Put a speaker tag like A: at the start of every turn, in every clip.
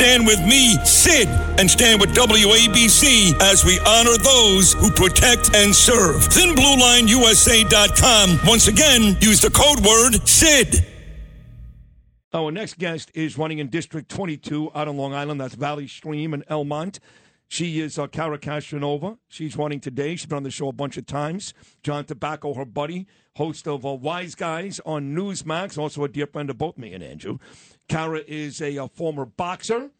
A: Stand with me, Sid, and stand with WABC as we honor those who protect and serve. ThinBlueLineUSA.com. Once again, use the code word SID.
B: Our next guest is running in District 22 out on Long Island. That's Valley Stream and Elmont. She is uh, Cara Castranuova. She's running today. She's been on the show a bunch of times. John Tabacco, her buddy, host of uh, Wise Guys on Newsmax, also a dear friend of both me and Andrew. Cara is a, a former boxer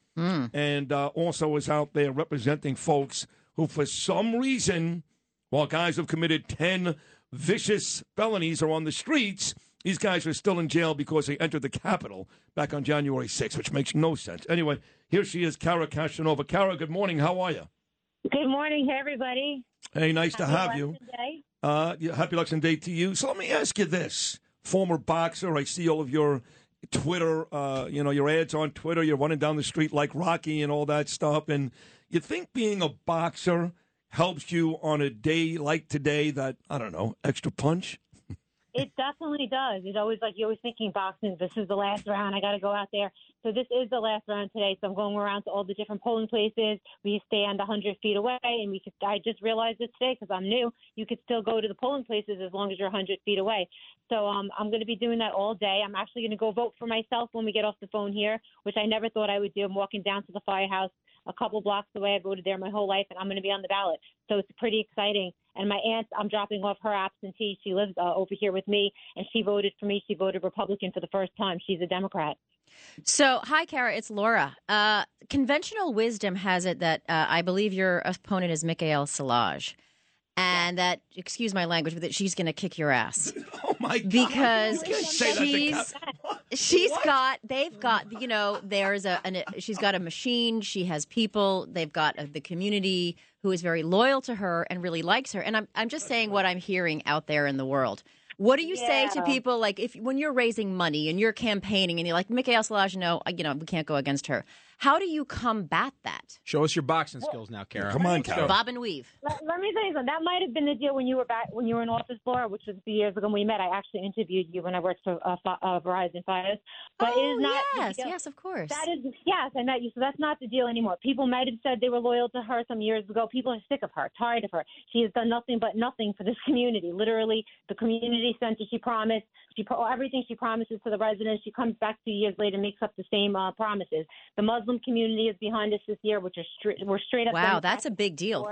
B: and uh, also is out there representing folks who, for some reason, while guys have committed 10 vicious felonies are on the streets, these guys are still in jail because they entered the Capitol back on January 6th, which makes no sense. Anyway, here she is, Cara Castranuova. Cara, good morning. How are you?
C: Good morning, hey everybody.
B: Hey, nice to have you.
C: Day.
B: Uh, happy election day to you. So let me ask you this: former boxer, I see all of your Twitter, uh, you know, your ads on Twitter. You're running down the street like Rocky and all that stuff. And you think being a boxer helps you on a day like today? That I don't know, extra punch.
C: It definitely does. It's always like you're always thinking boxing. This is the last round. I got to go out there. So this is the last round today. So I'm going around to all the different polling places. We stand 100 feet away, and we could. I just realized this today because I'm new. You could still go to the polling places as long as you're 100 feet away. So um, I'm going to be doing that all day. I'm actually going to go vote for myself when we get off the phone here, which I never thought I would do. I'm walking down to the firehouse a couple blocks away. I voted there my whole life, and I'm going to be on the ballot. So it's pretty exciting. And my aunt, I'm dropping off her absentee. She lives uh, over here with me, and she voted for me. She voted Republican for the first time. She's a Democrat.
D: So, hi, Cara. It's Laura. Uh, conventional wisdom has it that uh, I believe your opponent is Michaelle Solages, and that, excuse my language, but that she's going to kick your ass
B: Oh my God!
D: because
B: You can't say
D: she's
B: Cap-
D: she's
B: What?
D: got they've got you know there's a an, she's got a machine she has people they've got uh the community who is very loyal to her and really likes her and I'm I'm just saying what I'm hearing out there in the world. What do you say to people like if when you're raising money and you're campaigning and you're like Michaelle no, you know we can't go against her. How do you combat that?
E: Show us your boxing skills now, Cara.
B: Come on, Cara.
D: Bob and weave.
C: Let, let me tell you something. That might have been the deal when you were back when you were in office, Laura, which was a few years ago when we met. I actually interviewed you when I worked for uh, uh, Verizon Fios. But it
D: oh
C: is not
D: yes, yes, of course.
C: That is yes, I met you. So that's not the deal anymore. People might have said they were loyal to her some years ago. People are sick of her, tired of her. She has done nothing but nothing for this community. Literally, the community center she promised, she pro- everything she promises to the residents. She comes back two years later, and makes up the same uh, promises. The Muslim community is behind us this year, which are straight. We're straight up.
D: wow, that's a big deal.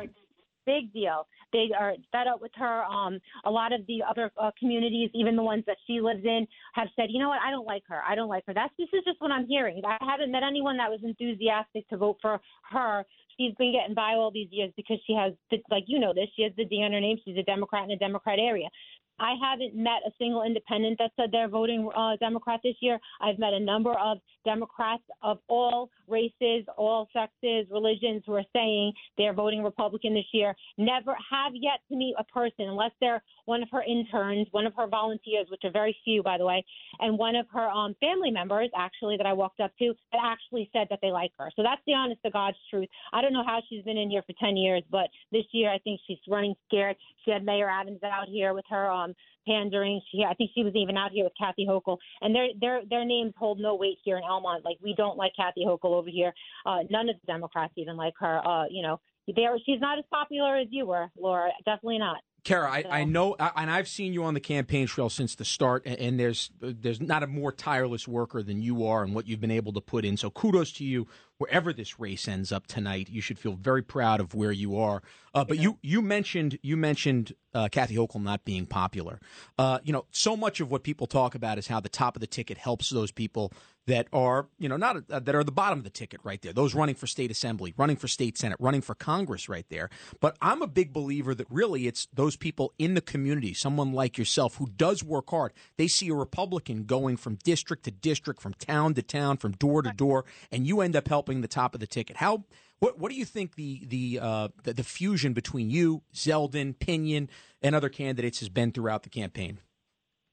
C: Big deal. They are fed up with her. Um, a lot of the other uh, communities, even the ones that she lives in, have said, you know what, I don't like her. I don't like her. That's this is just what I'm hearing. I haven't met anyone that was enthusiastic to vote for her. She's been getting by all these years because she has, the, like you know this, she has the D on her name. She's a Democrat in a Democrat area. I haven't met a single independent that said they're voting uh, Democrat this year. I've met a number of Democrats of all races, all sexes, religions who are saying they're voting Republican this year. Never have yet to meet a person, unless they're one of her interns, one of her volunteers, which are very few, by the way, and one of her um, family members, actually, that I walked up to, that actually said that they like her. So that's the honest to God's truth. I don't know how she's been in here for 10 years, but this year I think she's running scared. She had Mayor Adams out here with her um, pandering. She, I think she was even out here with Kathy Hochul, and their their their names hold no weight here in Elmont. Like we don't like Kathy Hochul over here. Uh, none of the Democrats even like her. Uh, you know, they are, she's not as popular as you were, Laura. Definitely not.
E: Cara, I, I know, and I've seen you on the campaign trail since the start, and, and there's there's not a more tireless worker than you are, and what you've been able to put in. So kudos to you. Wherever this race ends up tonight, you should feel very proud of where you are. Uh, but you you mentioned you mentioned uh, Kathy Hochul not being popular. Uh, you know, so much of what people talk about is how the top of the ticket helps those people that are you know not uh, that are the bottom of the ticket right there. Those running for state assembly, running for state senate, running for Congress right there. But I'm a big believer that really it's those people in the community, someone like yourself who does work hard. They see a Republican going from district to district, from town to town, from door to door, and you end up helping helping the top of the ticket. How what what do you think the the uh, the, the fusion between you, Zeldin, Pinion, and other candidates has been throughout the campaign?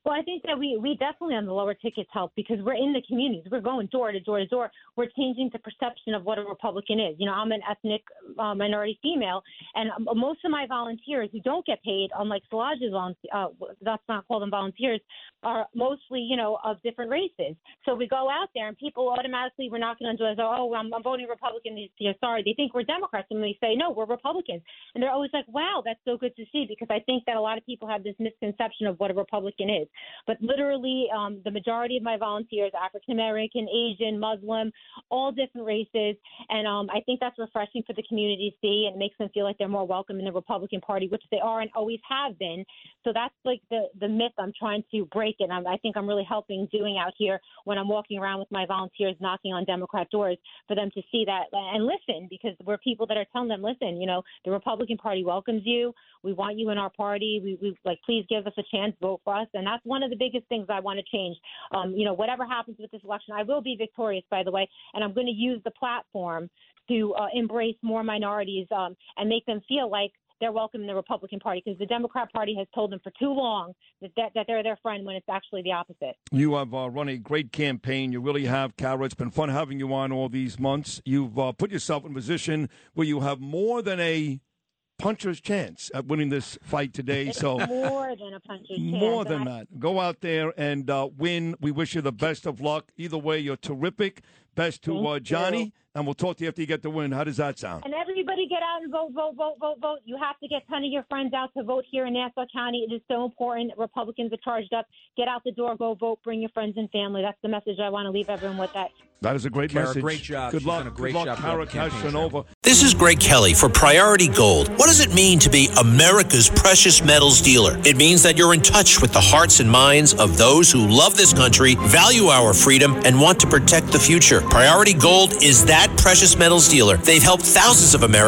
C: Well, I think that we, we definitely on the lower tickets help because we're in the communities. We're going door to door to door. We're changing the perception of what a Republican is. You know, I'm an ethnic uh, minority female, and um, most of my volunteers who don't get paid, unlike Solages's volunteers, uh, that's not call them volunteers, are mostly, you know, of different races. So we go out there and people automatically, we're knocking on doors, oh, I'm, I'm voting Republican this year. Sorry. They think we're Democrats. And we say, no, we're Republicans. And they're always like, wow, that's so good to see because I think that a lot of people have this misconception of what a Republican is. But literally, um, the majority of my volunteers, African American, Asian, Muslim, all different races, and um, I think that's refreshing for the community to see, and it makes them feel like they're more welcome in the Republican Party, which they are and always have been. So that's like the the myth I'm trying to break, and I'm, I think I'm really helping doing out here when I'm walking around with my volunteers, knocking on Democrat doors for them to see that and listen, because we're people that are telling them, listen, you know, the Republican Party welcomes you. We want you in our party. We, we like, please give us a chance, vote for us, and that's one of the biggest things I want to change. Um, you know, whatever happens with this election, I will be victorious, by the way, and I'm going to use the platform to uh, embrace more minorities um, and make them feel like they're welcome in the Republican Party because the Democrat Party has told them for too long that, that, that they're their friend when it's actually the opposite.
B: You have uh, run a great campaign. You really have, Cara. It's been fun having you on all these months. You've uh, put yourself in a position where you have more than a puncher's chance at winning this fight today.
C: It's
B: so
C: more than a puncher's chance.
B: more than
C: I-
B: that. Go out there and uh, win. We wish you the best of luck. Either way, you're terrific. Best to uh. Johnny, and we'll talk to you after you get the win. How does that sound?
C: And everybody get out and vote, vote, vote, vote, vote. You have to get a ton of your friends out to vote here in Nassau County. It is so important. Republicans are charged up. Get out the door, go vote, bring your friends and family. That's the message I want to leave everyone with that.
B: That is a great
E: Cara,
B: message.
E: great job.
B: Good
E: She's
B: luck.
E: a great
B: Good luck,
E: job throughout
B: Cara
E: the campaign trail.
F: This is Greg Kelly for Priority Gold. What does it mean to be America's precious metals dealer? It means that you're in touch with the hearts and minds of those who love this country, value our freedom, and want to protect the future. Priority Gold is that precious metals dealer. They've helped thousands of